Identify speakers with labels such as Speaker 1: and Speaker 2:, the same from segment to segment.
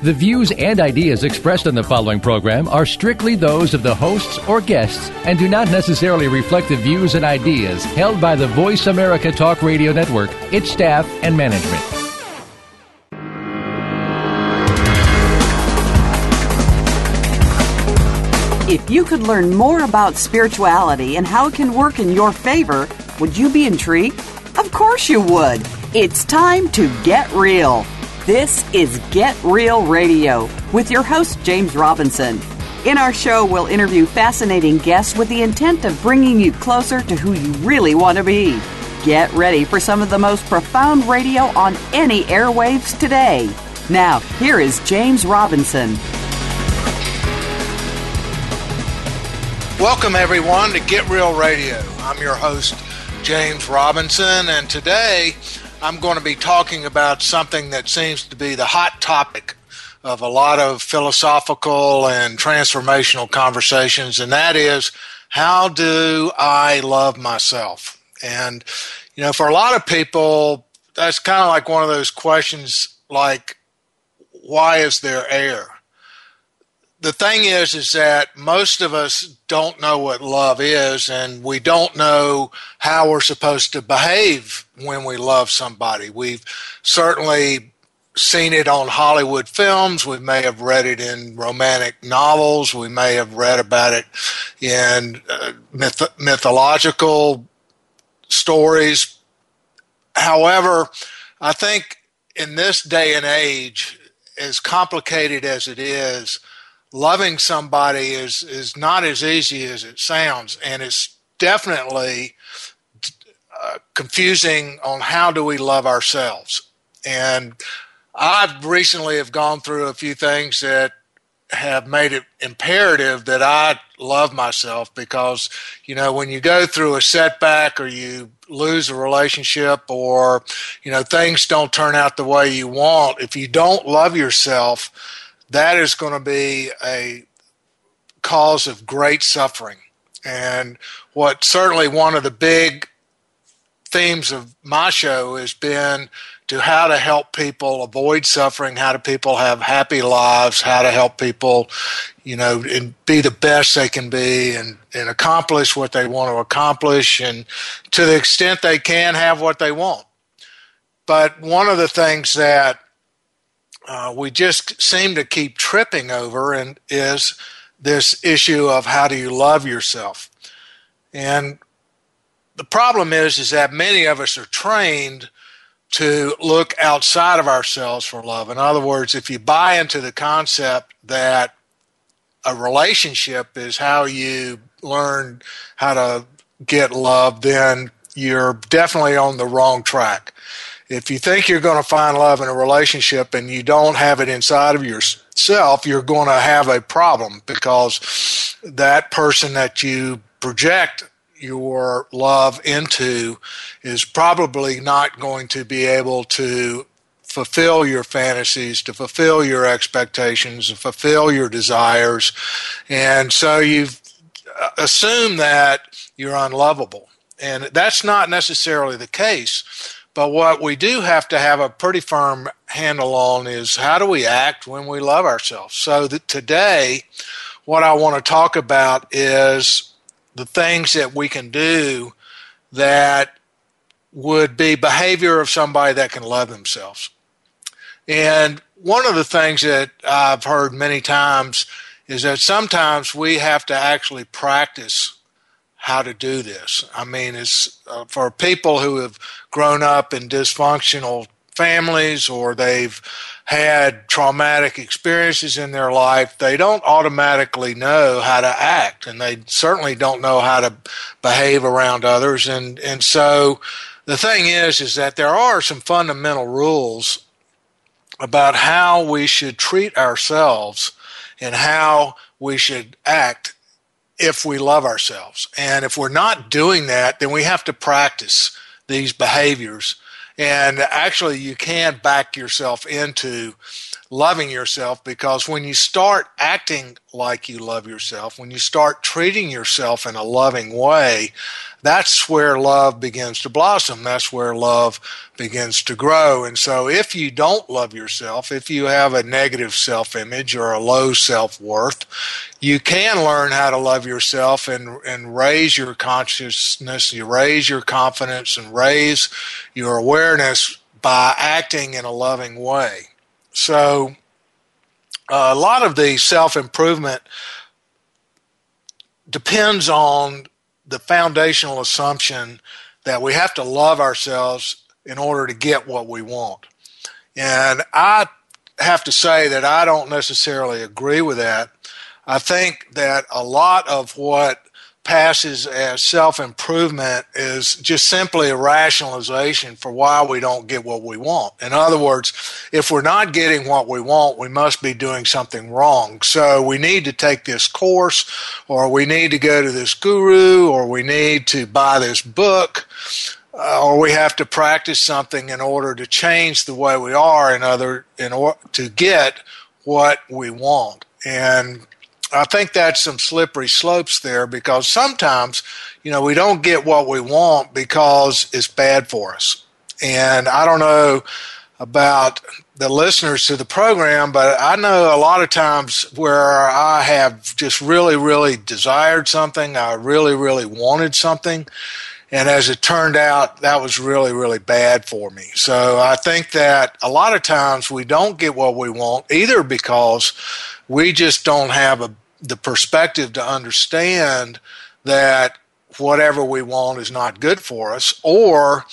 Speaker 1: The views and ideas expressed on the following program are strictly those of the hosts or guests and do not necessarily reflect the views and ideas held by the Voice America Talk Radio Network, its staff, and management.
Speaker 2: If you could learn more about spirituality and how it can work in your favor, would you be intrigued? Of course you would. It's time to get real. This is Get Real Radio with your host, James Robinson. In our show, we'll interview fascinating guests with the intent of bringing you closer to who you really want to be. Get ready for some of the most profound radio on any airwaves today. Now, here is James Robinson.
Speaker 3: Welcome, everyone, to Get Real Radio. I'm your host, James Robinson, and today I'm going to be talking about something that seems to be the hot topic of a lot of philosophical and transformational conversations, and that is how do I love myself? And, you know, for a lot of people, that's kind of like one of those questions like, why is there air? The thing is is that most of us don't know what love is and we don't know how we're supposed to behave when we love somebody. We've certainly seen it on hollywood films. We may have read it in romantic novels. We may have read about it in uh, myth- mythological stories. However i think in this day and age as complicated as it is loving somebody is is not as easy as it sounds, and it's definitely uh, confusing on how do we love ourselves. And I've recently have gone through a few things that have made it imperative that I love myself because you know when you go through a setback or you lose a relationship or you know things don't turn out the way you want if you don't love yourself that is going to be a cause of great suffering. And what certainly one of the big themes of my show has been to how to help people avoid suffering, how do people have happy lives, how to help people, you know, and be the best they can be and, and accomplish what they want to accomplish and to the extent they can have what they want. But one of the things that uh, we just seem to keep tripping over and is this issue of how do you love yourself? And the problem is is that many of us are trained to look outside of ourselves for love. In other words if you buy into the concept that a relationship is how you learn how to get love then you're definitely on the wrong track if you think you're going to find love in a relationship and you don't have it inside of yourself, you're going to have a problem because that person that you project your love into is probably not going to be able to fulfill your fantasies, to fulfill your expectations, to fulfill your desires. And so you uh, assume that you're unlovable. And that's not necessarily the case. But what we do have to have a pretty firm handle on is how do we act when we love ourselves. So that today, what I want to talk about is the things that we can do that would be behavior of somebody that can love themselves. And one of the things that I've heard many times is that sometimes we have to actually practice how to do this. I mean, it's uh, for people who have grown up in dysfunctional families or they've had traumatic experiences in their life, they don't automatically know how to act and they certainly don't know how to behave around others. And, and so the thing is, is that there are some fundamental rules about how we should treat ourselves and how we should act if we love ourselves. And if we're not doing that, then we have to practice these behaviors. And actually, you can back yourself into loving yourself because when you start acting like you love yourself, when you start treating yourself in a loving way, that's where love begins to blossom. That's where love begins to grow. And so if you don't love yourself, if you have a negative self image or a low self worth, you can learn how to love yourself and, and raise your consciousness, you raise your confidence and raise your awareness by acting in a loving way. So, uh, a lot of the self improvement depends on the foundational assumption that we have to love ourselves in order to get what we want. And I have to say that I don't necessarily agree with that. I think that a lot of what passes as self improvement is just simply a rationalization for why we don't get what we want. In other words, if we're not getting what we want, we must be doing something wrong. So we need to take this course, or we need to go to this guru, or we need to buy this book. Uh, or we have to practice something in order to change the way we are in other in order to get what we want and I think that's some slippery slopes there because sometimes, you know, we don't get what we want because it's bad for us. And I don't know about the listeners to the program, but I know a lot of times where I have just really, really desired something, I really, really wanted something. And as it turned out, that was really, really bad for me. So I think that a lot of times we don't get what we want either because we just don't have a, the perspective to understand that whatever we want is not good for us, or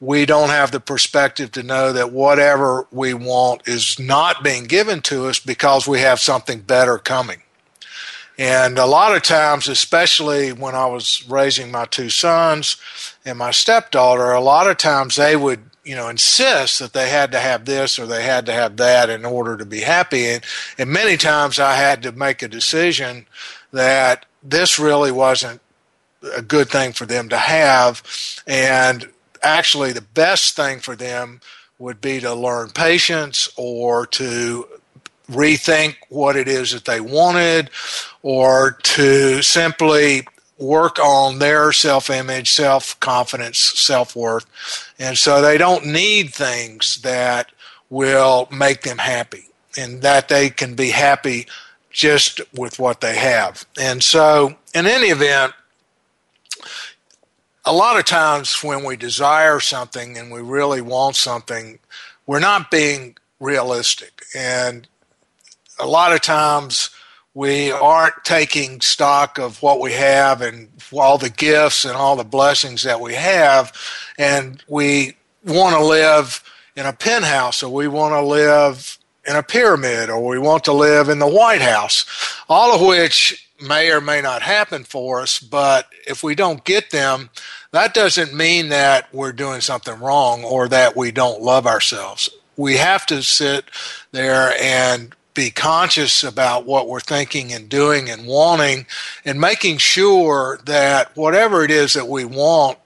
Speaker 3: we don't have the perspective to know that whatever we want is not being given to us because we have something better coming. And a lot of times, especially when I was raising my two sons and my stepdaughter, a lot of times they would you know insist that they had to have this or they had to have that in order to be happy. And and many times I had to make a decision that this really wasn't a good thing for them to have. And actually the best thing for them would be to learn patience or to rethink what it is that they wanted or to simply work on their self image, self confidence, self worth. And so they don't need things that will make them happy and that they can be happy just with what they have. And so, in any event, a lot of times when we desire something and we really want something, we're not being realistic. And a lot of times we aren't taking stock of what we have and all the gifts and all the blessings that we have, and we want to live in a penthouse or we want to live in a pyramid or we want to live in the White House, all of which may or may not happen for us, but if we don't get them, that doesn't mean that we're doing something wrong or that we don't love ourselves. We have to sit there and be conscious about what we're thinking and doing and wanting and making sure that whatever it is that we want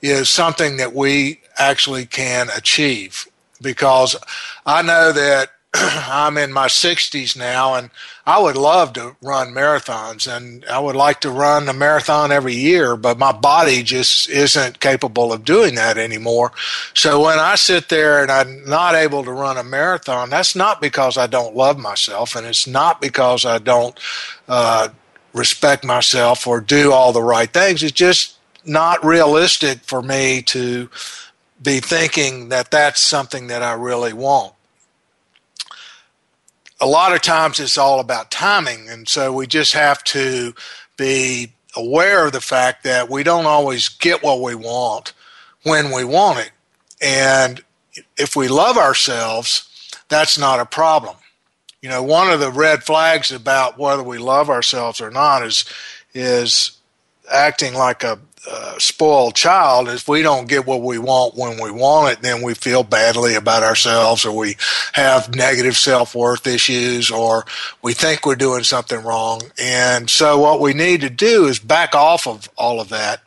Speaker 3: is something that we actually can achieve. Because I know that I'm in my 60s now, and I would love to run marathons, and I would like to run a marathon every year, but my body just isn't capable of doing that anymore. So when I sit there and I'm not able to run a marathon, that's not because I don't love myself, and it's not because I don't uh, respect myself or do all the right things. It's just not realistic for me to be thinking that that's something that I really want a lot of times it's all about timing. And so we just have to be aware of the fact that we don't always get what we want when we want it. And if we love ourselves, that's not a problem. You know, one of the red flags about whether we love ourselves or not is is acting like a uh, spoiled child if we don't get what we want when we want it then we feel badly about ourselves or we have negative self-worth issues or we think we're doing something wrong and so what we need to do is back off of all of that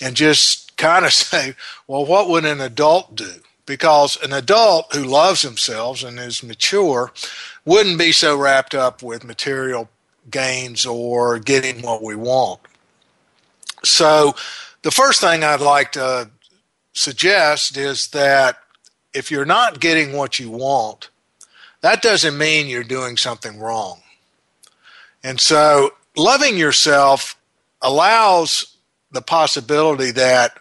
Speaker 3: and just kind of say well what would an adult do because an adult who loves themselves and is mature wouldn't be so wrapped up with material gains or getting what we want. So, the first thing I'd like to suggest is that if you're not getting what you want, that doesn't mean you're doing something wrong. And so, loving yourself allows the possibility that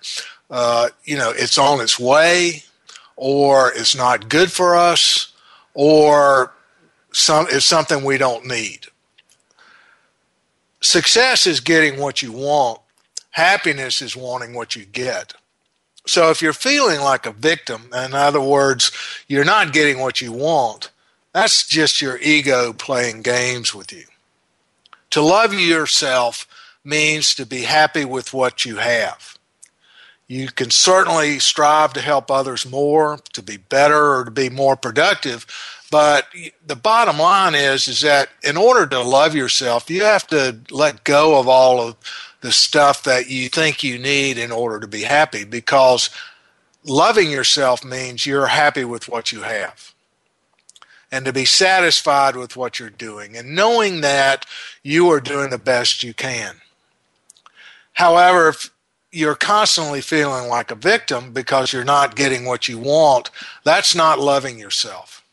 Speaker 3: uh, you know it's on its way, or it's not good for us, or some is something we don't need. Success is getting what you want. Happiness is wanting what you get. So if you're feeling like a victim, in other words, you're not getting what you want, that's just your ego playing games with you. To love yourself means to be happy with what you have. You can certainly strive to help others more, to be better, or to be more productive. But the bottom line is, is that in order to love yourself, you have to let go of all of the stuff that you think you need in order to be happy because loving yourself means you're happy with what you have and to be satisfied with what you're doing and knowing that you are doing the best you can. However, if you're constantly feeling like a victim because you're not getting what you want, that's not loving yourself.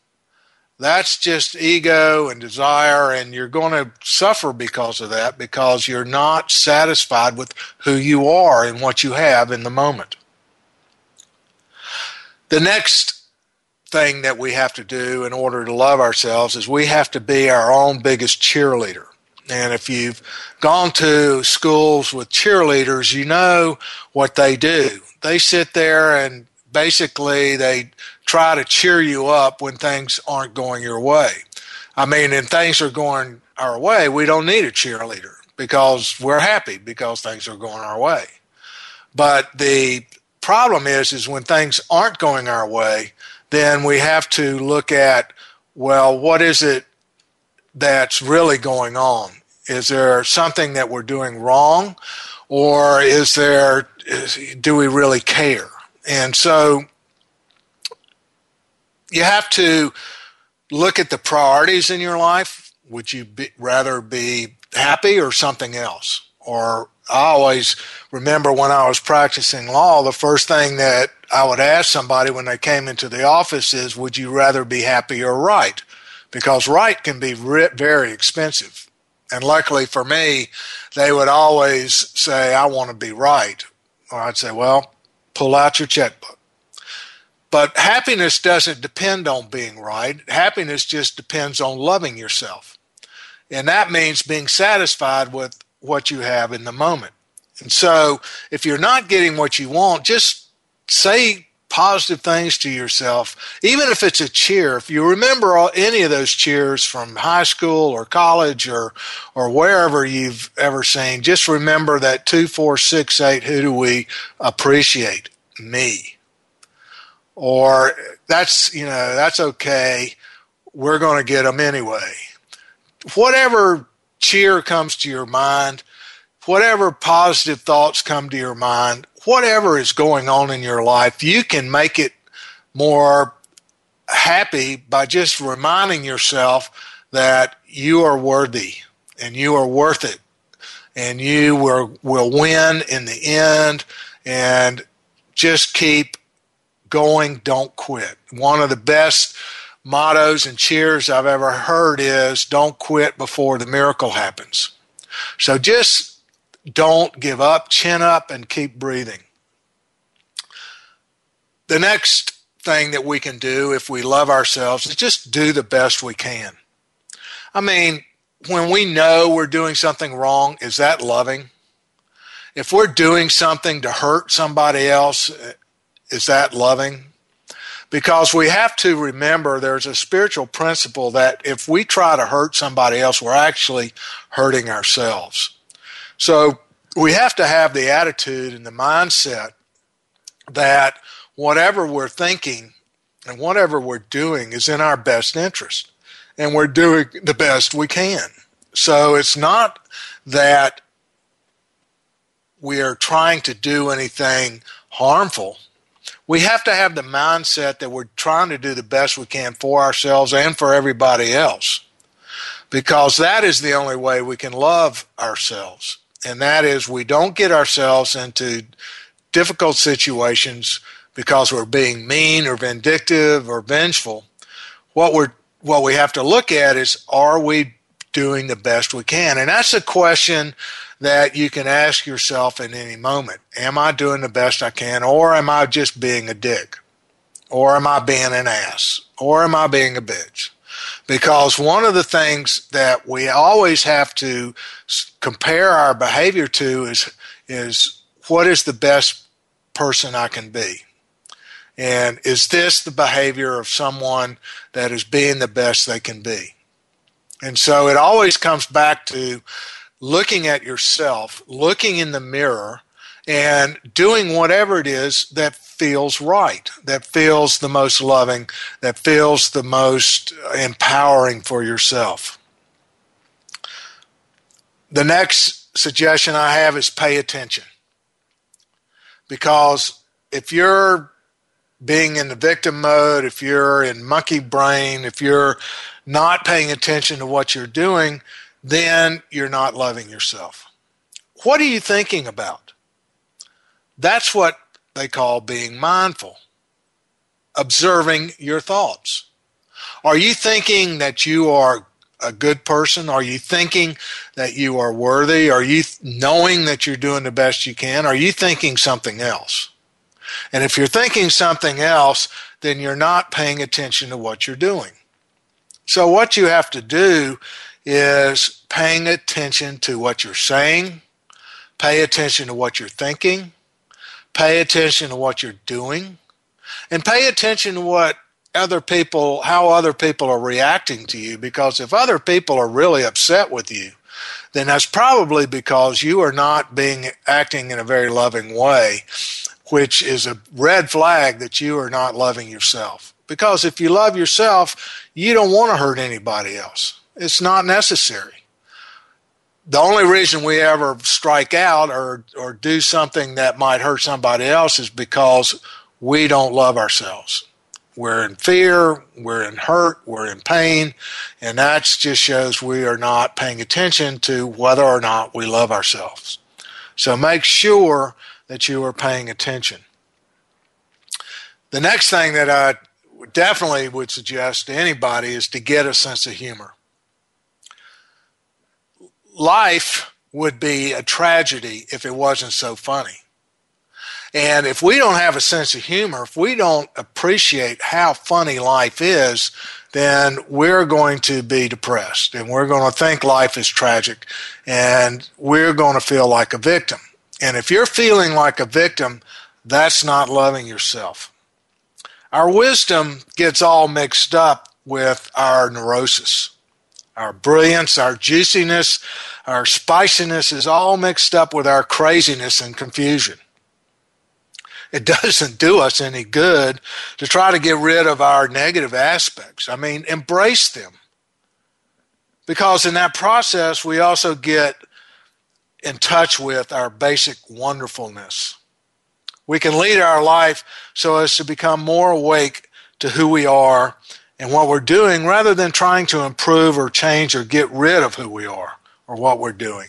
Speaker 3: That's just ego and desire, and you're going to suffer because of that because you're not satisfied with who you are and what you have in the moment. The next thing that we have to do in order to love ourselves is we have to be our own biggest cheerleader. And if you've gone to schools with cheerleaders, you know what they do. They sit there and basically they try to cheer you up when things aren't going your way. I mean, and things are going our way, we don't need a cheerleader because we're happy because things are going our way. But the problem is is when things aren't going our way, then we have to look at well, what is it that's really going on? Is there something that we're doing wrong, or is there? Is, do we really care? And so you have to look at the priorities in your life. Would you be, rather be happy or something else? Or I always remember when I was practicing law, the first thing that I would ask somebody when they came into the office is, Would you rather be happy or right? Because right can be very expensive. And luckily for me, they would always say, I want to be right. Or I'd say, Well, pull out your checkbook. But happiness doesn't depend on being right. Happiness just depends on loving yourself. And that means being satisfied with what you have in the moment. And so if you're not getting what you want, just say positive things to yourself, even if it's a cheer. If you remember all, any of those cheers from high school or college or or wherever you've ever seen, just remember that two, four, six, eight. Who do we appreciate? Me. Or that's you know that's okay. We're going to get them anyway. Whatever cheer comes to your mind, whatever positive thoughts come to your mind, whatever is going on in your life, you can make it more happy by just reminding yourself that you are worthy and you are worth it and you will, will win in the end and just keep going, don't quit. One of the best mottos and cheers I've ever heard is don't quit before the miracle happens. So just don't give up, chin up, and keep breathing. The next thing that we can do if we love ourselves is just do the best we can. I mean, when we know we're doing something wrong, is that loving? If we're doing something to hurt somebody else, is that loving? Because we have to remember there's a spiritual principle that if we try to hurt somebody else, we're actually hurting ourselves. So we have to have the attitude and the mindset that whatever we're thinking and whatever we're doing is in our best interest and we're doing the best we can. So it's not that we are trying to do anything harmful. We have to have the mindset that we're trying to do the best we can for ourselves and for everybody else. Because that is the only way we can love ourselves. And that is we don't get ourselves into difficult situations because we're being mean or vindictive or vengeful. What we're what we have to look at is are we doing the best we can? And that's a question that you can ask yourself in any moment. Am I doing the best I can or am I just being a dick? Or am I being an ass? Or am I being a bitch? Because one of the things that we always have to compare our behavior to is is what is the best person I can be? And is this the behavior of someone that is being the best they can be? And so it always comes back to looking at yourself, looking in the mirror, and doing whatever it is that feels right, that feels the most loving, that feels the most empowering for yourself. The next suggestion I have is pay attention. Because if you're being in the victim mode, if you're in monkey brain, if you're not paying attention to what you're doing, then you're not loving yourself. What are you thinking about? That's what they call being mindful, observing your thoughts. Are you thinking that you are a good person? Are you thinking that you are worthy? Are you knowing that you're doing the best you can? Are you thinking something else? And if you're thinking something else, then you're not paying attention to what you're doing. So, what you have to do is paying attention to what you're saying, pay attention to what you're thinking, pay attention to what you're doing, and pay attention to what other people, how other people are reacting to you. Because if other people are really upset with you, then that's probably because you are not being acting in a very loving way, which is a red flag that you are not loving yourself. Because if you love yourself, you don't want to hurt anybody else. It's not necessary. The only reason we ever strike out or, or do something that might hurt somebody else is because we don't love ourselves. We're in fear, we're in hurt, we're in pain, and that just shows we are not paying attention to whether or not we love ourselves. So make sure that you are paying attention. The next thing that I definitely would suggest to anybody is to get a sense of humor life would be a tragedy if it wasn't so funny. And if we don't have a sense of humor, if we don't appreciate how funny life is, then we're going to be depressed and we're going to think life is tragic and we're going to feel like a victim. And if you're feeling like a victim, that's not loving yourself. Our wisdom gets all mixed up with our neurosis. Our brilliance, our juiciness, our spiciness is all mixed up with our craziness and confusion. It doesn't do us any good to try to get rid of our negative aspects. I mean, embrace them. Because in that process, we also get in touch with our basic wonderfulness. We can lead our life so as to become more awake to who we are and what we're doing rather than trying to improve or change or get rid of who we are or what we're doing.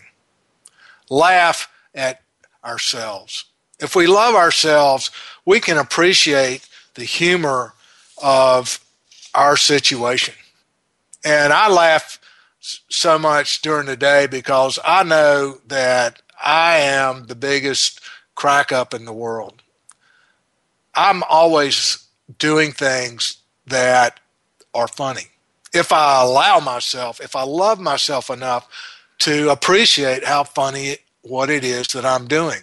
Speaker 3: Laugh at ourselves. If we love ourselves, we can appreciate the humor of our situation. And I laugh so much during the day because I know that I am the biggest crack up in the world. I'm always doing things that are funny. If I allow myself, if I love myself enough to appreciate how funny what it is that I'm doing.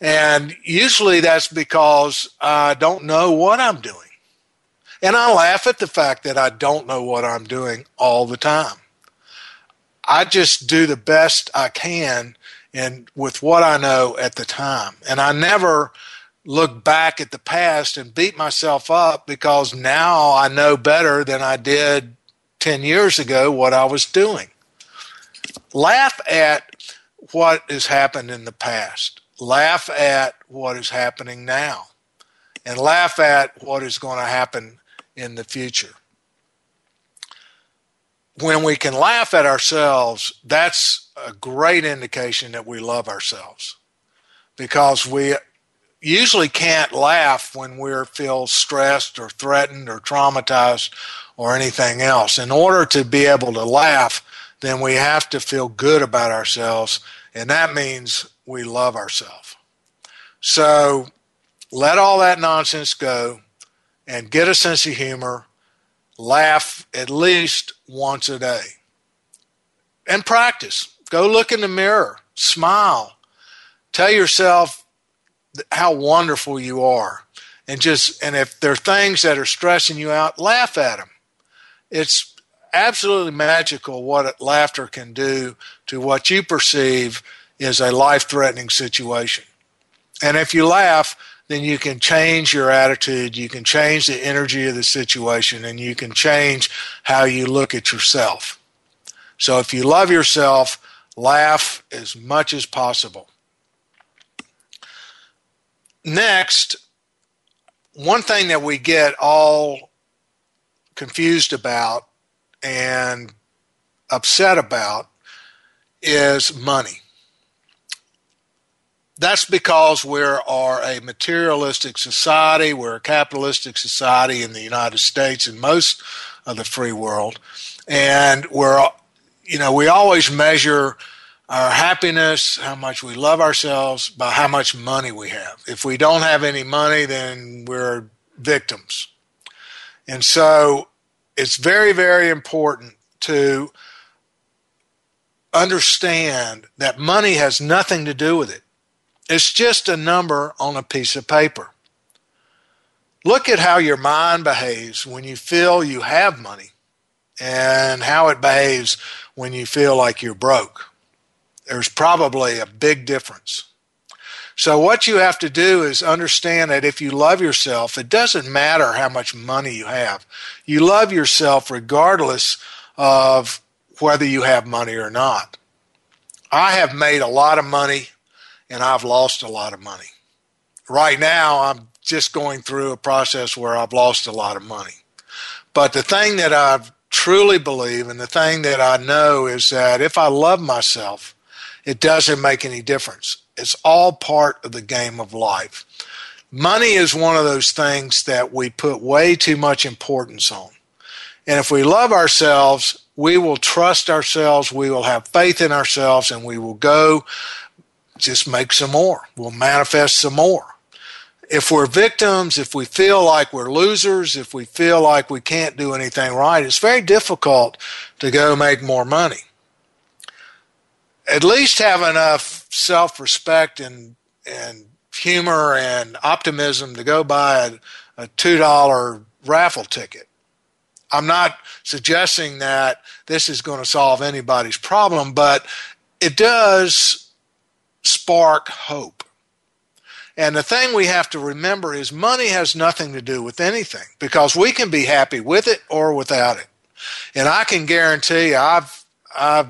Speaker 3: And usually that's because I don't know what I'm doing. And I laugh at the fact that I don't know what I'm doing all the time. I just do the best I can and with what I know at the time. And I never look back at the past and beat myself up because now I know better than I did 10 years ago what I was doing. Laugh at what has happened in the past. Laugh at what is happening now. and laugh at what is going to happen in the future. When we can laugh at ourselves, that's a great indication that we love ourselves because we usually can't laugh when we feel stressed or threatened or traumatized or anything else. In order to be able to laugh, then we have to feel good about ourselves, and that means we love ourselves. So let all that nonsense go and get a sense of humor. Laugh at least once a day. And practice. Go look in the mirror. Smile. Tell yourself how wonderful you are. And just and if there are things that are stressing you out, laugh at them. It's absolutely magical what laughter can do to what you perceive is a life-threatening situation. And if you laugh, then you can change your attitude, you can change the energy of the situation, and you can change how you look at yourself. So if you love yourself, laugh as much as possible. Next, one thing that we get all confused about and upset about is money. That's because we are a materialistic society. We're a capitalistic society in the United States and most of the free world. And we're, you know, we always measure our happiness, how much we love ourselves, by how much money we have. If we don't have any money, then we're victims. And so it's very, very important to understand that money has nothing to do with it. It's just a number on a piece of paper. Look at how your mind behaves when you feel you have money and how it behaves when you feel like you're broke. There's probably a big difference. So, what you have to do is understand that if you love yourself, it doesn't matter how much money you have. You love yourself regardless of whether you have money or not. I have made a lot of money and I've lost a lot of money. Right now, I'm just going through a process where I've lost a lot of money. But the thing that I truly believe and the thing that I know is that if I love myself, it doesn't make any difference. It's all part of the game of life. Money is one of those things that we put way too much importance on. And if we love ourselves, we will trust ourselves, we will have faith in ourselves, and we will go just make some more. We'll manifest some more. If we're victims, if we feel like we're losers, if we feel like we can't do anything right, it's very difficult to go make more money. At least have enough self respect and, and humor and optimism to go buy a, a $2 raffle ticket. I'm not suggesting that this is going to solve anybody's problem, but it does spark hope. And the thing we have to remember is money has nothing to do with anything because we can be happy with it or without it. And I can guarantee I've, I've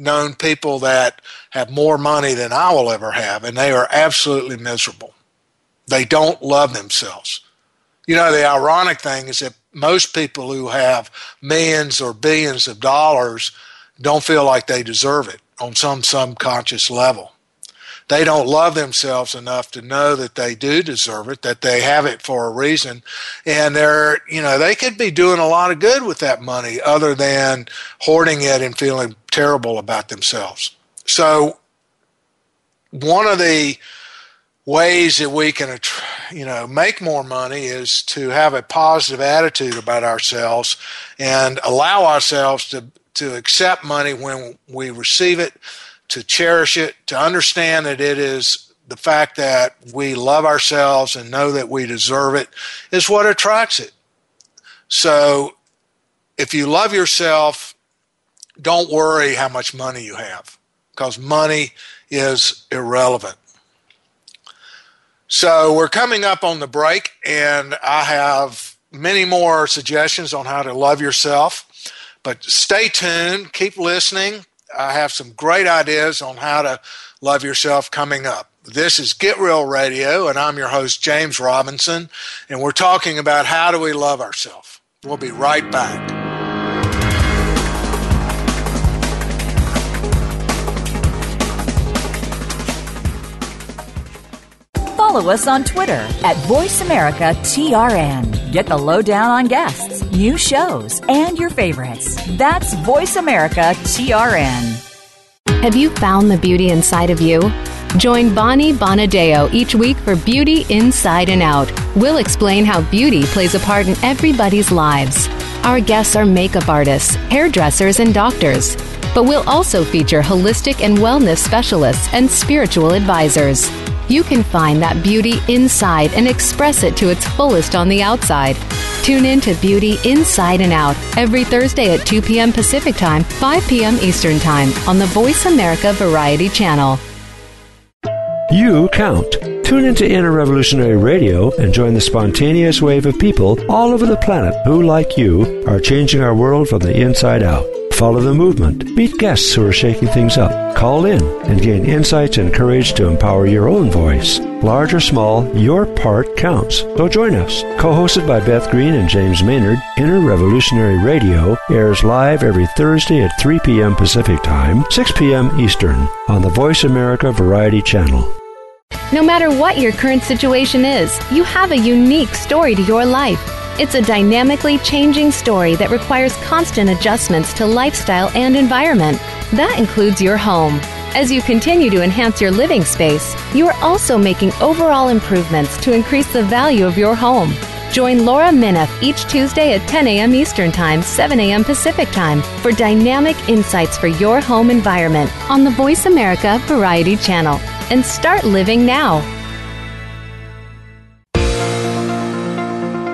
Speaker 3: known people that have more money than I will ever have, and they are absolutely miserable. They don't love themselves. You know, the ironic thing is that most people who have millions or billions of dollars don't feel like they deserve it on some subconscious level they don't love themselves enough to know that they do deserve it, that they have it for a reason. And they're, you know, they could be doing a lot of good with that money other than hoarding it and feeling terrible about themselves. So, one of the ways that we can, you know, make more money is to have a positive attitude about ourselves and allow ourselves to, to accept money when we receive it to cherish it, to understand that it is the fact that we love ourselves and know that we deserve it is what attracts it. So if you love yourself, don't worry how much money you have because money is irrelevant. So we're coming up on the break, and I have many more suggestions on how to love yourself. But stay tuned, keep listening, I have some great ideas on how to love yourself coming up. This is Get Real Radio, and I'm your host, James Robinson, and we're talking about how do we love ourselves. We'll be right back.
Speaker 4: Follow us on Twitter at VoiceAmericaTRN. Get the lowdown on guests, new shows, and your favorites. That's VoiceAmericaTRN.
Speaker 5: Have you found the beauty inside of you? Join Bonnie Bonadeo each week for Beauty Inside and Out. We'll explain how beauty plays a part in everybody's lives. Our guests are makeup artists, hairdressers, and doctors. But we'll also feature holistic and wellness specialists and spiritual advisors. You can find that beauty inside and express it to its fullest on the outside. Tune in to Beauty Inside and Out every Thursday at 2 p.m. Pacific Time, 5 p.m. Eastern Time on the Voice America Variety Channel.
Speaker 6: You count. Tune into Inner Revolutionary Radio and join the spontaneous wave of people all over the planet who, like you, are changing our world from the inside out. Follow the movement. Meet guests who are shaking things up. Call in and gain insights and courage to empower your own voice. Large or small, your part counts. So join us. Co hosted by Beth Green and James Maynard, Inner Revolutionary Radio airs live every Thursday at 3 p.m. Pacific Time, 6 p.m. Eastern on the Voice America Variety Channel.
Speaker 5: No matter what your current situation is, you have a unique story to your life. It's a dynamically changing story that requires constant adjustments to lifestyle and environment. That includes your home. As you continue to enhance your living space, you are also making overall improvements to increase the value of your home. Join Laura Minoff each Tuesday at 10 a.m. Eastern Time, 7 a.m. Pacific Time for dynamic insights for your home environment on the Voice America Variety Channel. And start living now.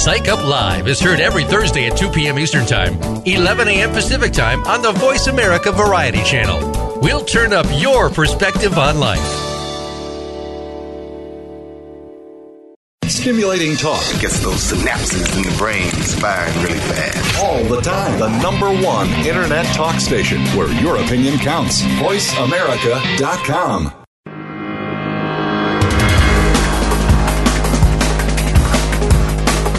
Speaker 1: Psych Up Live is heard every Thursday at 2 p.m. Eastern Time, 11 a.m. Pacific Time on the Voice America Variety Channel. We'll turn up your perspective on life.
Speaker 7: Stimulating talk
Speaker 8: gets those synapses in the brain firing really fast.
Speaker 7: All the time. The number one internet talk station where your opinion counts. VoiceAmerica.com.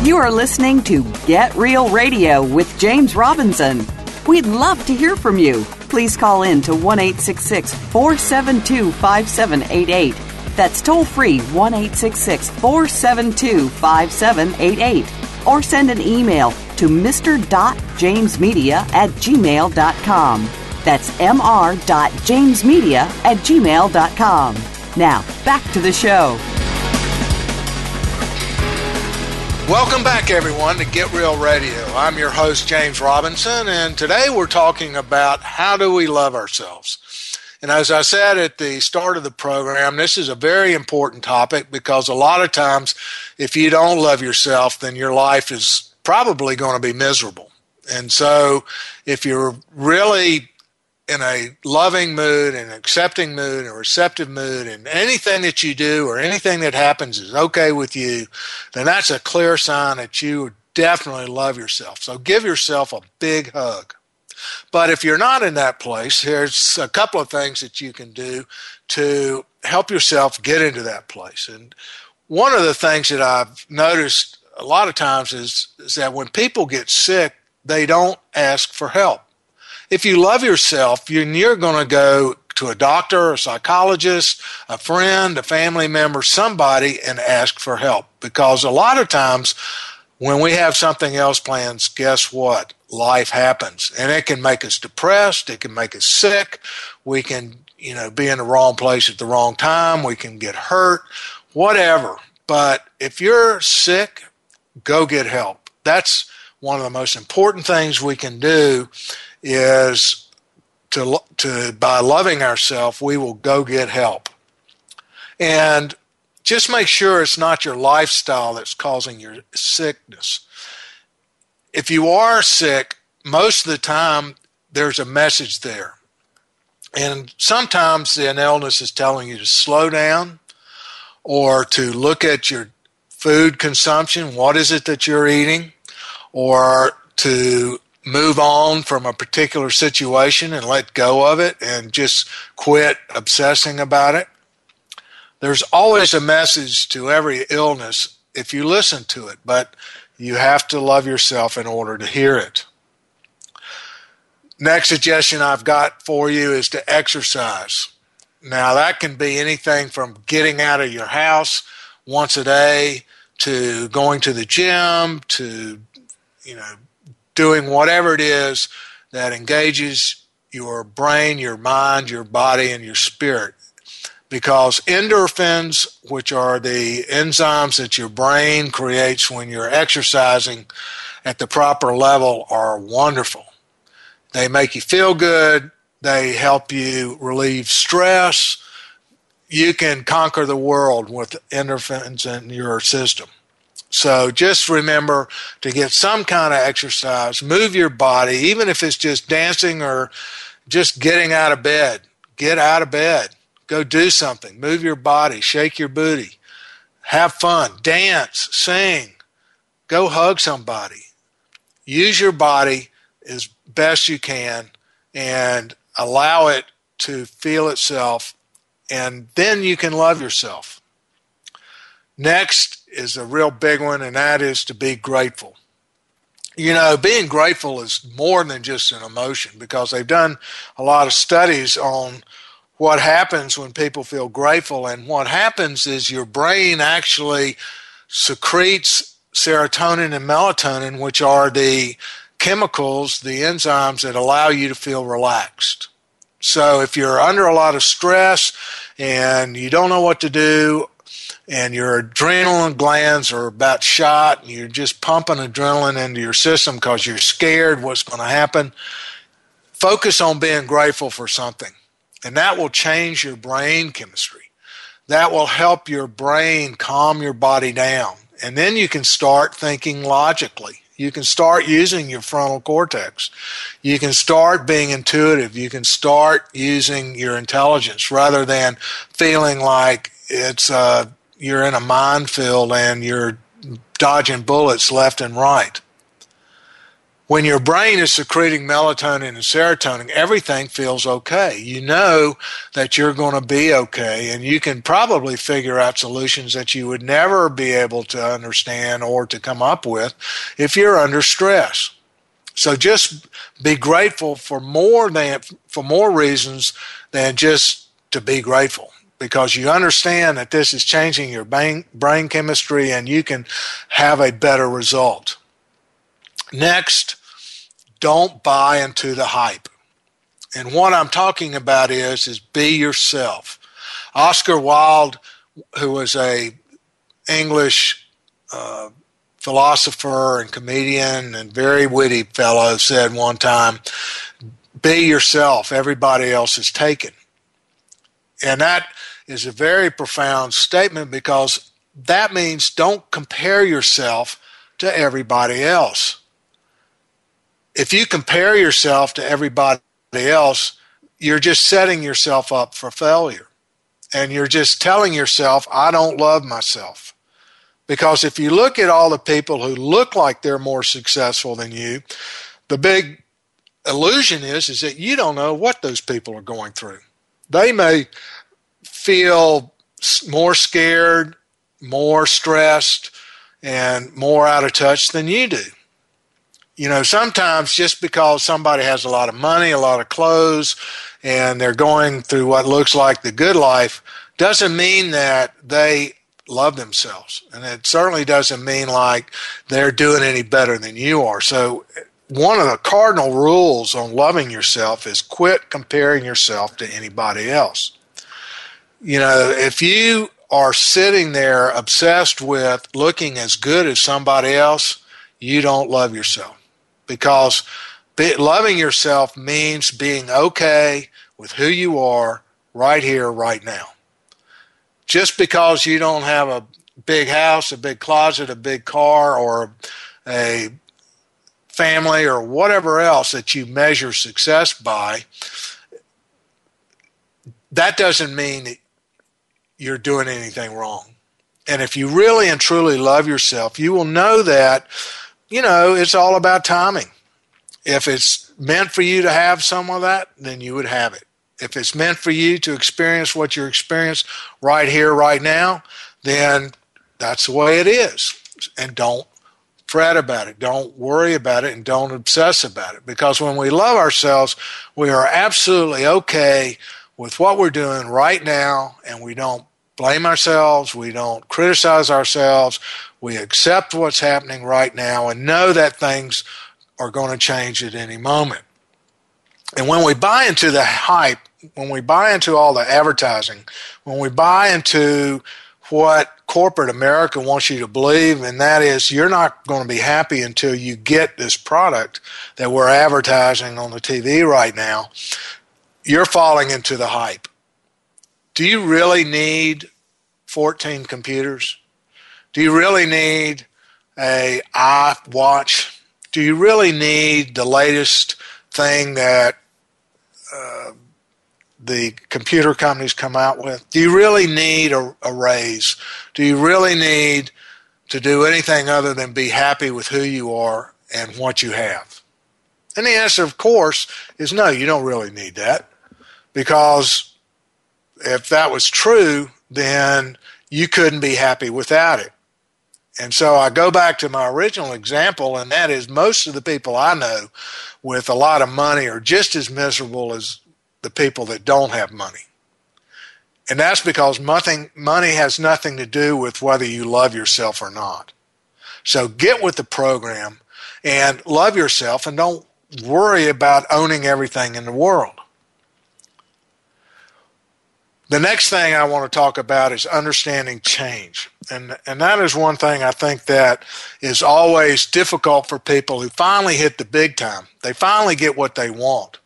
Speaker 2: You are listening to Get Real Radio with James Robinson. We'd love to hear from you. Please call in to 1 472 5788. That's toll free 1 472 5788. Or send an email to mr.jamesmedia at gmail.com. That's mr.jamesmedia at gmail.com. Now, back to the show.
Speaker 3: Welcome back, everyone, to Get Real Radio. I'm your host, James Robinson, and today we're talking about how do we love ourselves. And as I said at the start of the program, this is a very important topic because a lot of times, if you don't love yourself, then your life is probably going to be miserable. And so, if you're really in a loving mood, an accepting mood, a receptive mood, and anything that you do or anything that happens is okay with you, then that's a clear sign that you definitely love yourself. So give yourself a big hug. But if you're not in that place, there's a couple of things that you can do to help yourself get into that place. And one of the things that I've noticed a lot of times is, is that when people get sick, they don't ask for help if you love yourself, you're going to go to a doctor, a psychologist, a friend, a family member, somebody, and ask for help. Because a lot of times, When we have something else planned, guess what? Life happens. And it can make us depressed. It can make us sick. We can, you know, be in the wrong place at the wrong time. We can get hurt, whatever. But if you're sick, go get help. That's one of the most important things we can do is to, to by loving ourselves, we will go get help. And just make sure it's not your lifestyle that's causing your sickness. If you are sick, most of the time there's a message there. And sometimes an illness is telling you to slow down or to look at your food consumption. What is it that you're eating? Or to move on from a particular situation and let go of it and just quit obsessing about it. There's always a message to every illness if you listen to it, but you have to love yourself in order to hear it. Next suggestion I've got for you is to exercise. Now, that can be anything from getting out of your house once a day to going to the gym to, you know, doing whatever it is that engages your brain, your mind, your body, and your spirit because endorphins, which are the enzymes that your brain creates when you're exercising at the proper level, are wonderful. They make you feel good, they help you relieve stress. You can conquer the world with endorphins in your system. So just remember to get some kind of exercise, move your body, even if it's just dancing or just getting out of bed. Get out of bed Go do something. Move your body. Shake your booty. Have fun. Dance. Sing. Go hug somebody. Use your body as best you can and allow it to feel itself, and then you can love yourself. Next is a real big one, and that is to be grateful. You know, being grateful is more than just an emotion because they've done a lot of studies on what happens when people feel grateful. And what happens is your brain actually secretes serotonin and melatonin, which are the chemicals, the enzymes that allow you to feel relaxed. So if you're under a lot of stress and you don't know what to do, and your adrenaline glands are about shot, and you're just pumping adrenaline into your system because you're scared what's going to happen, focus on being grateful for something. And that will change your brain chemistry. That will help your brain calm your body down. And then you can start thinking logically. You can start using your frontal cortex. You can start being intuitive. You can start using your intelligence rather than feeling like it's uh, you're in a minefield and you're dodging bullets left and right when your brain is secreting melatonin and serotonin, everything feels okay. You know that you're going to be okay, and you can probably figure out solutions that you would never be able to understand or to come up with if you're under stress. So just be grateful for more than for more reasons than just to be grateful because you understand that this is changing your brain, brain chemistry and you can have a better result. Next, don't buy into the hype. And what I'm talking about is is be yourself. Oscar Wilde, who was a English uh, philosopher and comedian and very witty fellow, said one time, "Be yourself. Everybody else is taken." And that is a very profound statement because that means don't compare yourself to everybody else. If you compare yourself to everybody else, you're just setting yourself up for failure. And you're just telling yourself, I don't love myself. Because if you look at all the people who look like they're more successful than you, the big illusion is is that you don't know what those people are going through. They may feel more scared, more stressed, and more out of touch than you do. You know, sometimes just because somebody has a lot of money, a lot of clothes, and they're going through what looks like the good life, doesn't mean that they love themselves. And it certainly doesn't mean like they're doing any better than you are. So, one of the cardinal rules on loving yourself is quit comparing yourself to anybody else. You know, if you are sitting there obsessed with looking as good as somebody else, you don't love yourself. Because be, loving yourself means being okay with who you are right here, right now just because you don't have a big house, a big closet, a big car, or a family, or whatever else that you measure success by, that doesn't mean that you're doing anything wrong. And if you really and truly love yourself, you will know that, you know, it's all about timing. If it's meant for you to have some of that, then you would have it. If it's meant for you to experience what you're experiencing right here, right now, then that's the way it is. And don't fret about it. Don't worry about it and don't obsess about it. Because when we love ourselves, we are absolutely okay with what we're doing right now and we don't blame ourselves. We don't criticize ourselves. We accept what's happening right now and know that things are going to change at any moment. And when we buy into the hype when we buy into all the advertising, when we buy into what corporate America wants you to believe, and that is you're not going to be happy until you get this product that we're advertising on the TV right now, you're falling into the hype. Do you really need 14 computers? Do you really need a iWatch? Do you really need the latest thing that uh, the computer companies come out with? Do you really need a, a, raise? Do you really need to do anything other than be happy with who you are and what you have? And the answer, of course, is no, you don't really need that. Because if that was true, then you couldn't be happy without it. And so I go back to my original example, and that is most of the people I know with a lot of money are just as miserable as the people that don't have money. And that's because money has nothing to do with whether you love yourself or not. So get with the program and love yourself and don't worry about owning everything in the world. The next thing I want to talk about is understanding change. And, and that is one thing I think that is always difficult for people who finally hit the big time. They finally get what they want.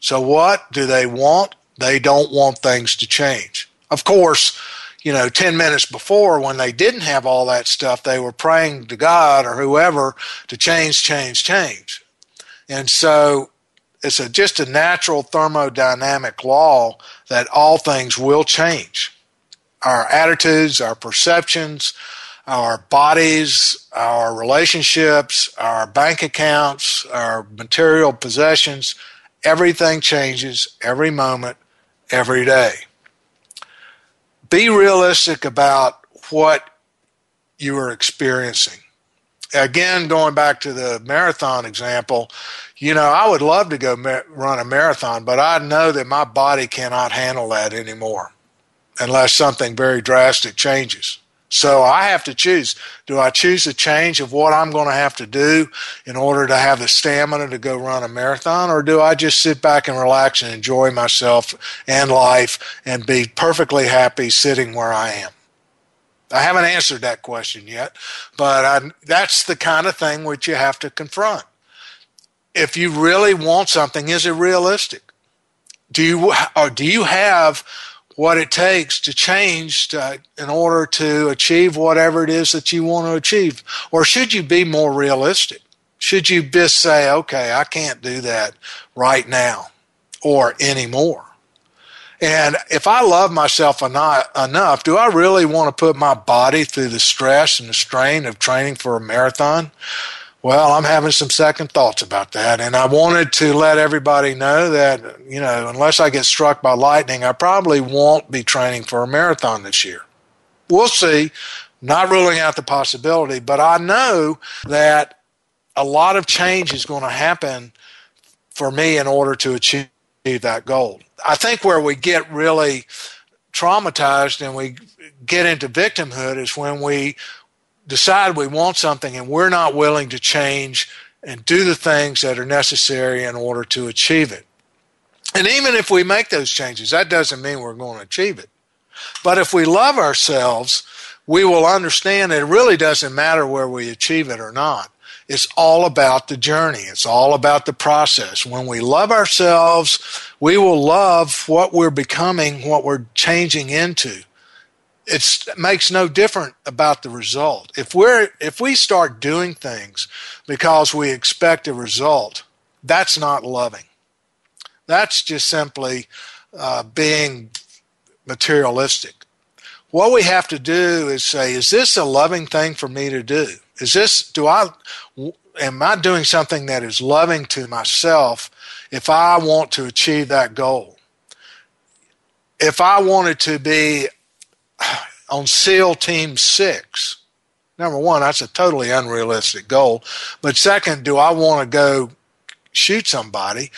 Speaker 3: So what do they want? They don't want things to change. Of course, you know, 10 minutes before when they didn't have all that stuff, they were praying to God or whoever to change, change, change. And so it's a, just a natural thermodynamic law that all things will change. Our attitudes, our perceptions, our bodies, our relationships, our bank accounts, our material possessions, Everything changes every moment, every day. Be realistic about what you are experiencing. Again, going back to the marathon example, you know, I would love to go run a marathon, but I know that my body cannot handle that anymore unless something very drastic changes. So I have to choose. Do I choose a change of what I'm going to have to do in order to have the stamina to go run a marathon, or do I just sit back and relax and enjoy myself and life and be perfectly happy sitting where I am? I haven't answered that question yet, but I, that's the kind of thing which you have to confront. If you really want something, is it realistic? Do you or do you have what it takes to change to, in order to achieve whatever it is that you want to achieve? Or should you be more realistic? Should you just say, okay, I can't do that right now or anymore? And if I love myself enough, do I really want to put my body through the stress and the strain of training for a marathon? Well, I'm having some second thoughts about that. And I wanted to let everybody know that, you know, unless I get struck by lightning, I probably won't be training for a marathon this year. We'll see. Not ruling out the possibility, but I know that a lot of change is going to happen for me in order to achieve that goal. I think where we get really traumatized and we get into victimhood is when we decide we want something and we're not willing to change and do the things that are necessary in order to achieve it. And even if we make those changes, that doesn't mean we're going to achieve it. But if we love ourselves, we will understand it really doesn't matter where we achieve it or not. It's all about the journey. It's all about the process. When we love ourselves, we will love what we're becoming, what we're changing into. It makes no difference about the result. If we're if we start doing things because we expect a result, that's not loving. That's just simply uh, being materialistic. What we have to do is say, is this a loving thing for me to do? Is this, do I, am I doing something that is loving to myself if I want to achieve that goal? If I wanted to be on SEAL Team 6, number one, that's a totally unrealistic goal. But second, do I want to go shoot somebody?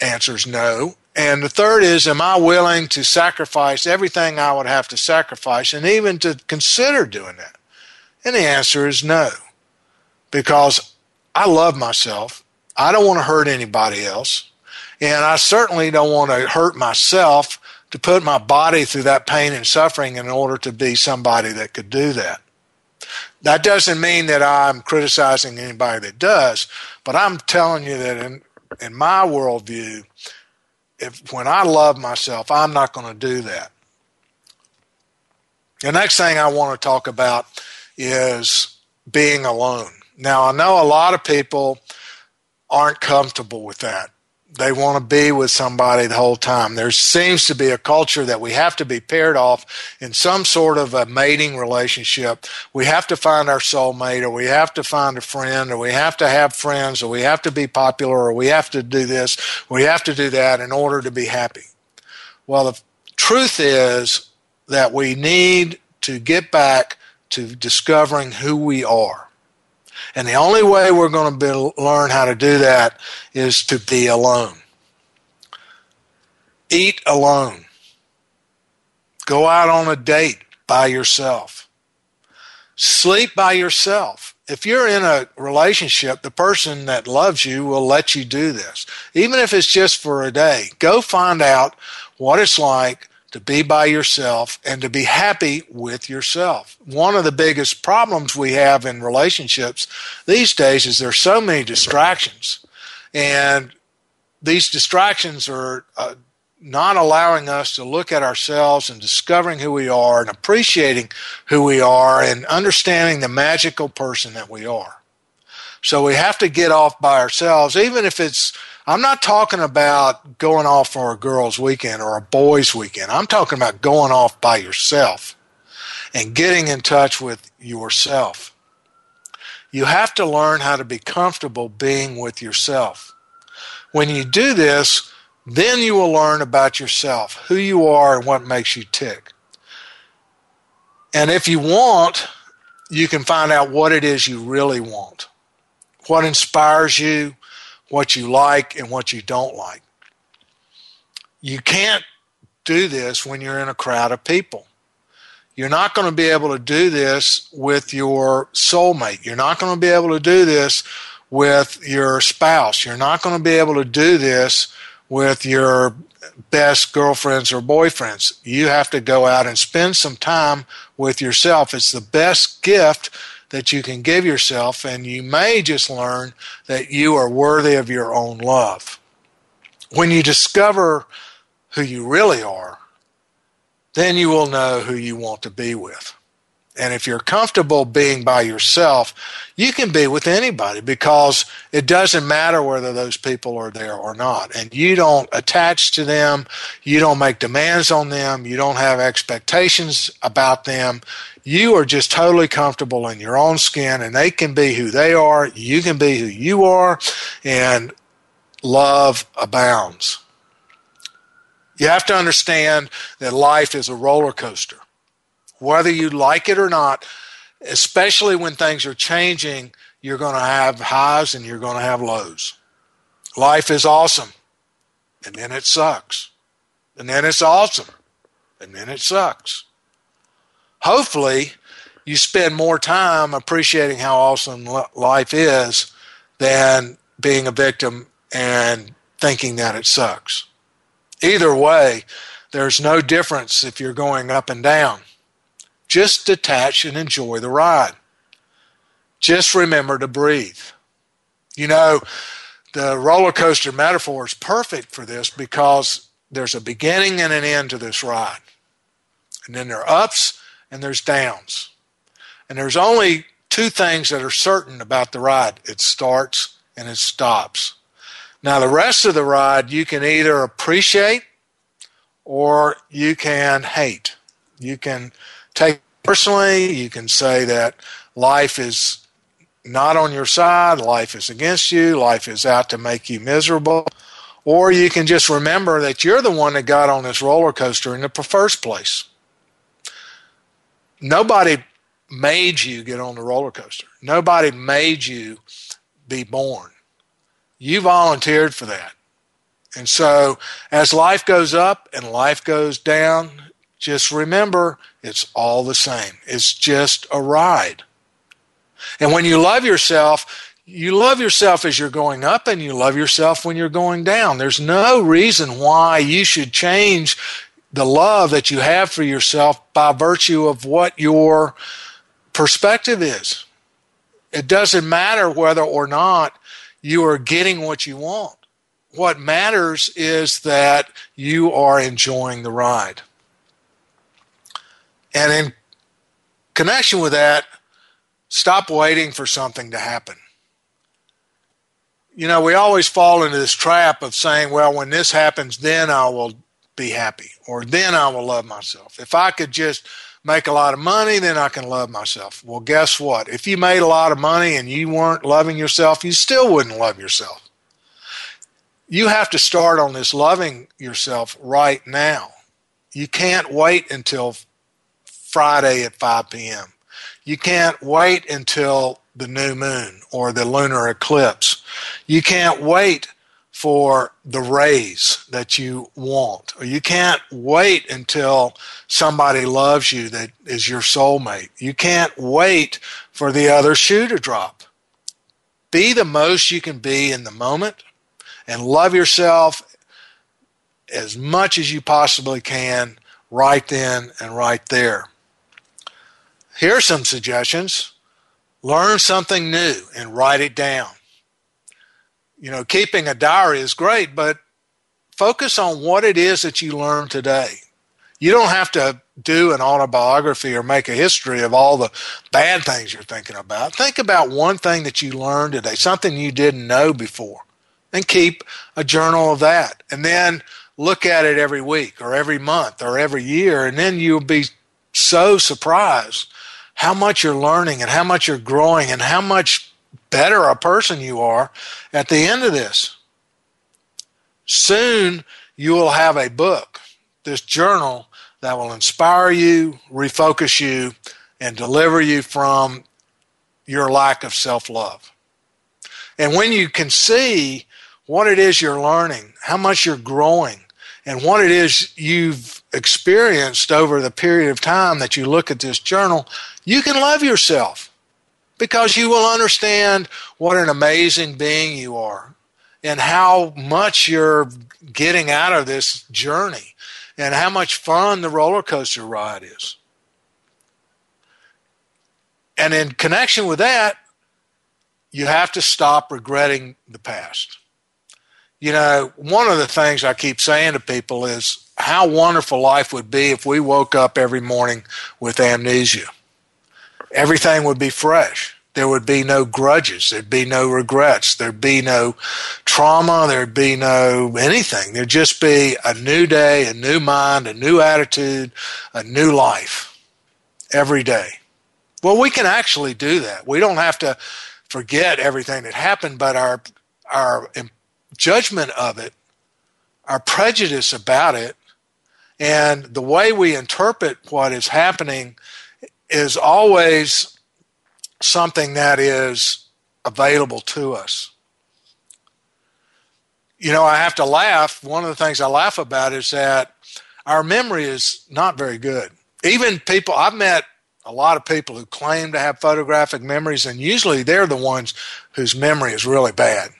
Speaker 3: Answer is no. And the third is, am I willing to sacrifice everything I would have to sacrifice and even to consider doing that? And the answer is no. Because I love myself. I don't want to hurt anybody else. And I certainly don't want to hurt myself to put my body through that pain and suffering in order to be somebody that could do that. That doesn't mean that I'm criticizing anybody that does, but I'm telling you that in, in my worldview, if when I love myself, I'm not going to do that. The next thing I want to talk about is being alone. Now, I know a lot of people aren't comfortable with that they want to be with somebody the whole time. There seems to be a culture that we have to be paired off in some sort of a mating relationship. We have to find our soulmate, or we have to find a friend, or we have to have friends, or we have to be popular, or we have to do this, we have to do that in order to be happy. Well, the truth is that we need to get back to discovering who we are. And the only way we're going to be, learn how to do that is to be alone. Eat alone. Go out on a date by yourself. Sleep by yourself. If you're in a relationship, the person that loves you will let you do this. Even if it's just for a day, go find out what it's like to be by yourself and to be happy with yourself. One of the biggest problems we have in relationships these days is there's so many distractions. And these distractions are uh, not allowing us to look at ourselves and discovering who we are and appreciating who we are and understanding the magical person that we are. So we have to get off by ourselves, even if it's I'm not talking about going off for a girls' weekend or a boys' weekend. I'm talking about going off by yourself and getting in touch with yourself. You have to learn how to be comfortable being with yourself. When you do this, then you will learn about yourself, who you are, and what makes you tick. And if you want, you can find out what it is you really want, what inspires you, what you like and what you don't like. You can't do this when you're in a crowd of people. You're not going to be able to do this with your soulmate. You're not going to be able to do this with your spouse. You're not going to be able to do this with your best girlfriends or boyfriends. You have to go out and spend some time with yourself. It's the best gift that you can give yourself, and you may just learn that you are worthy of your own love. When you discover who you really are, then you will know who you want to be with. And if you're comfortable being by yourself, you can be with anybody because it doesn't matter whether those people are there or not. And you don't attach to them. You don't make demands on them. You don't have expectations about them you are just totally comfortable in your own skin and they can be who they are, you can be who you are, and love abounds. You have to understand that life is a roller coaster. Whether you like it or not, especially when things are changing, you're going to have highs and you're going to have lows. Life is awesome, and then it sucks, and then it's awesome, and then it sucks. Hopefully, you spend more time appreciating how awesome life is than being a victim and thinking that it sucks. Either way, there's no difference if you're going up and down. Just detach and enjoy the ride. Just remember to breathe. You know, the roller coaster metaphor is perfect for this because there's a beginning and an end to this ride. And then there are ups and there's downs. And there's only two things that are certain about the ride it starts and it stops. Now, the rest of the ride you can either appreciate or you can hate. You can take personally, you can say that life is not on your side, life is against you, life is out to make you miserable. Or you can just remember that you're the one that got on this roller coaster in the first place. Nobody made you get on the roller coaster. Nobody made you be born. You volunteered for that. And so, as life goes up and life goes down, just remember it's all the same. It's just a ride. And when you love yourself, you love yourself as you're going up and you love yourself when you're going down. There's no reason why you should change the love that you have for yourself by virtue of what your perspective is. It doesn't matter whether or not you are getting what you want. What matters is that you are enjoying the ride. And in connection with that, stop waiting for something to happen. You know, we always fall into this trap of saying, well, when this happens, then I will be happy, or then I will love myself. If I could just make a lot of money, then I can love myself. Well, guess what? If you made a lot of money and you weren't loving yourself, you still wouldn't love yourself. You have to start on this loving yourself right now. You can't wait until Friday at 5 p.m. You can't wait until the new moon or the lunar eclipse. You can't wait for the raise that you want. You can't wait until somebody loves you that is your soulmate. You can't wait for the other shoe to drop. Be the most you can be in the moment and love yourself as much as you possibly can right then and right there. Here are some suggestions. Learn something new and write it down you know, keeping a diary is great, but focus on what it is that you learned today. You don't have to do an autobiography or make a history of all the bad things you're thinking about. Think about one thing that you learned today, something you didn't know before, and keep a journal of that. And then look at it every week or every month or every year, and then you'll be so surprised how much you're learning and how much you're growing and how much better a person you are at the end of this. Soon you will have a book, this journal that will inspire you, refocus you, and deliver you from your lack of self love. And when you can see what it is you're learning, how much you're growing, and what it is you've experienced over the period of time that you look at this journal, you can love yourself because you will understand what an amazing being you are and how much you're getting out of this journey and how much fun the roller coaster ride is. And in connection with that, you have to stop regretting the past. You know, one of the things I keep saying to people is how wonderful life would be if we woke up every morning with amnesia everything would be fresh. There would be no grudges. There'd be no regrets. There'd be no trauma. There'd be no anything. There'd just be a new day, a new mind, a new attitude, a new life every day. Well, we can actually do that. We don't have to forget everything that happened, but our our judgment of it, our prejudice about it, and the way we interpret what is happening is always something that is available to us. You know, I have to laugh. One of the things I laugh about is that our memory is not very good. Even people, I've met a lot of people who claim to have photographic memories, and usually they're the ones whose memory is really bad.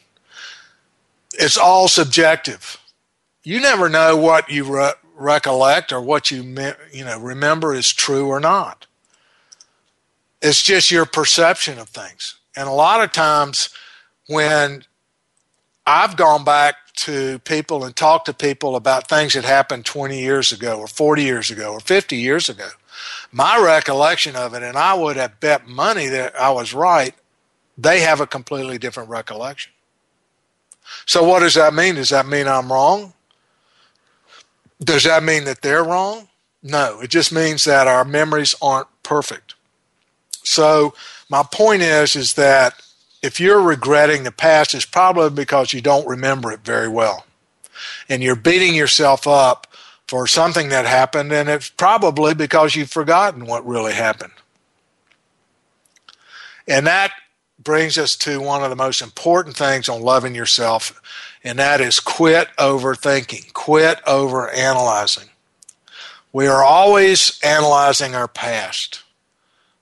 Speaker 3: It's all subjective. You never know what you re- recollect or what you you know remember is true or not. It's just your perception of things. And a lot of times when I've gone back to people and talked to people about things that happened 20 years ago or 40 years ago or 50 years ago, my recollection of it, and I would have bet money that I was right, they have a completely different recollection. So, what does that mean? Does that mean I'm wrong? Does that mean that they're wrong? No, it just means that our memories aren't perfect. So, my point is is that if you're regretting the past, it's probably because you don't remember it very well. And you're beating yourself up for something that happened, and it's probably because you've forgotten what really happened. And that brings us to one of the most important things on loving yourself, and that is quit overthinking, quit over analyzing. We are always analyzing our past.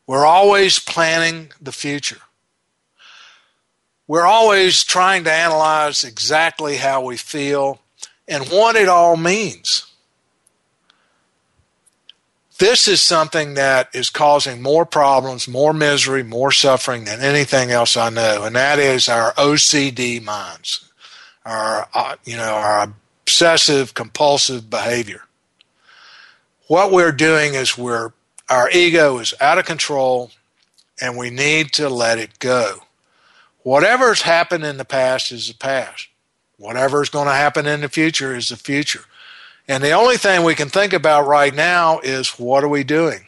Speaker 3: We're always planning the future. We're always trying to analyze exactly how we feel and what it all means. This is something that is causing more problems, more misery, more suffering than anything else I know, and that is our OCD minds, our uh, you know our obsessive compulsive behavior. What we're doing is we're our ego is out of control, and we need to let it go. Whatever's happened in the past is the past. Whatever's going to happen in the future is the future. And the only thing we can think about right now is what are we doing?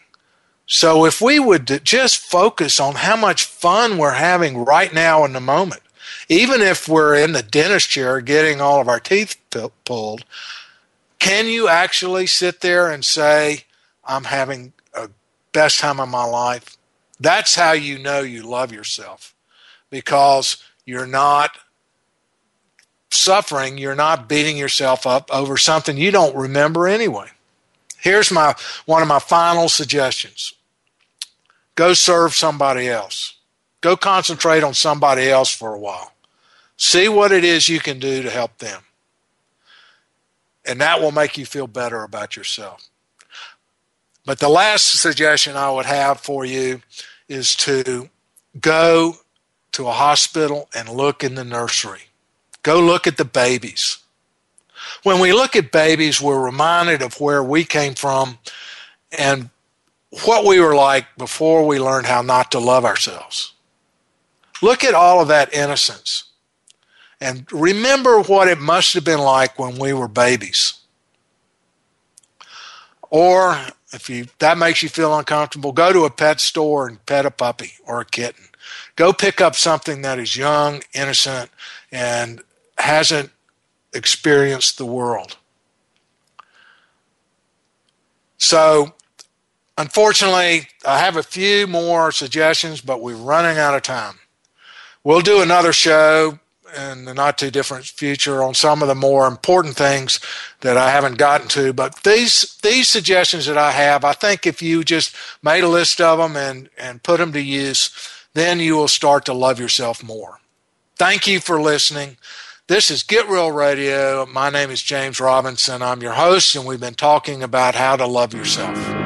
Speaker 3: So if we would just focus on how much fun we're having right now in the moment, even if we're in the dentist chair getting all of our teeth pulled, can you actually sit there and say, I'm having best time of my life? That's how you know you love yourself because you're not suffering, you're not beating yourself up over something you don't remember anyway. Here's my one of my final suggestions. Go serve somebody else. Go concentrate on somebody else for a while. See what it is you can do to help them. And that will make you feel better about yourself. But the last suggestion I would have for you is to go to a hospital and look in the nursery. Go look at the babies. When we look at babies, we're reminded of where we came from and what we were like before we learned how not to love ourselves. Look at all of that innocence and remember what it must have been like when we were babies. Or if you, that makes you feel uncomfortable, go to a pet store and pet a puppy or a kitten. Go pick up something that is young, innocent, and hasn't experienced the world. So, unfortunately, I have a few more suggestions, but we're running out of time. We'll do another show in the not too different future on some of the more important things that I haven't gotten to. But these these suggestions that I have, I think if you just made a list of them and and put them to use, then you will start to love yourself more. Thank you for listening. This is Get Real Radio. My name is James Robinson. I'm your host, and we've been talking about how to love yourself.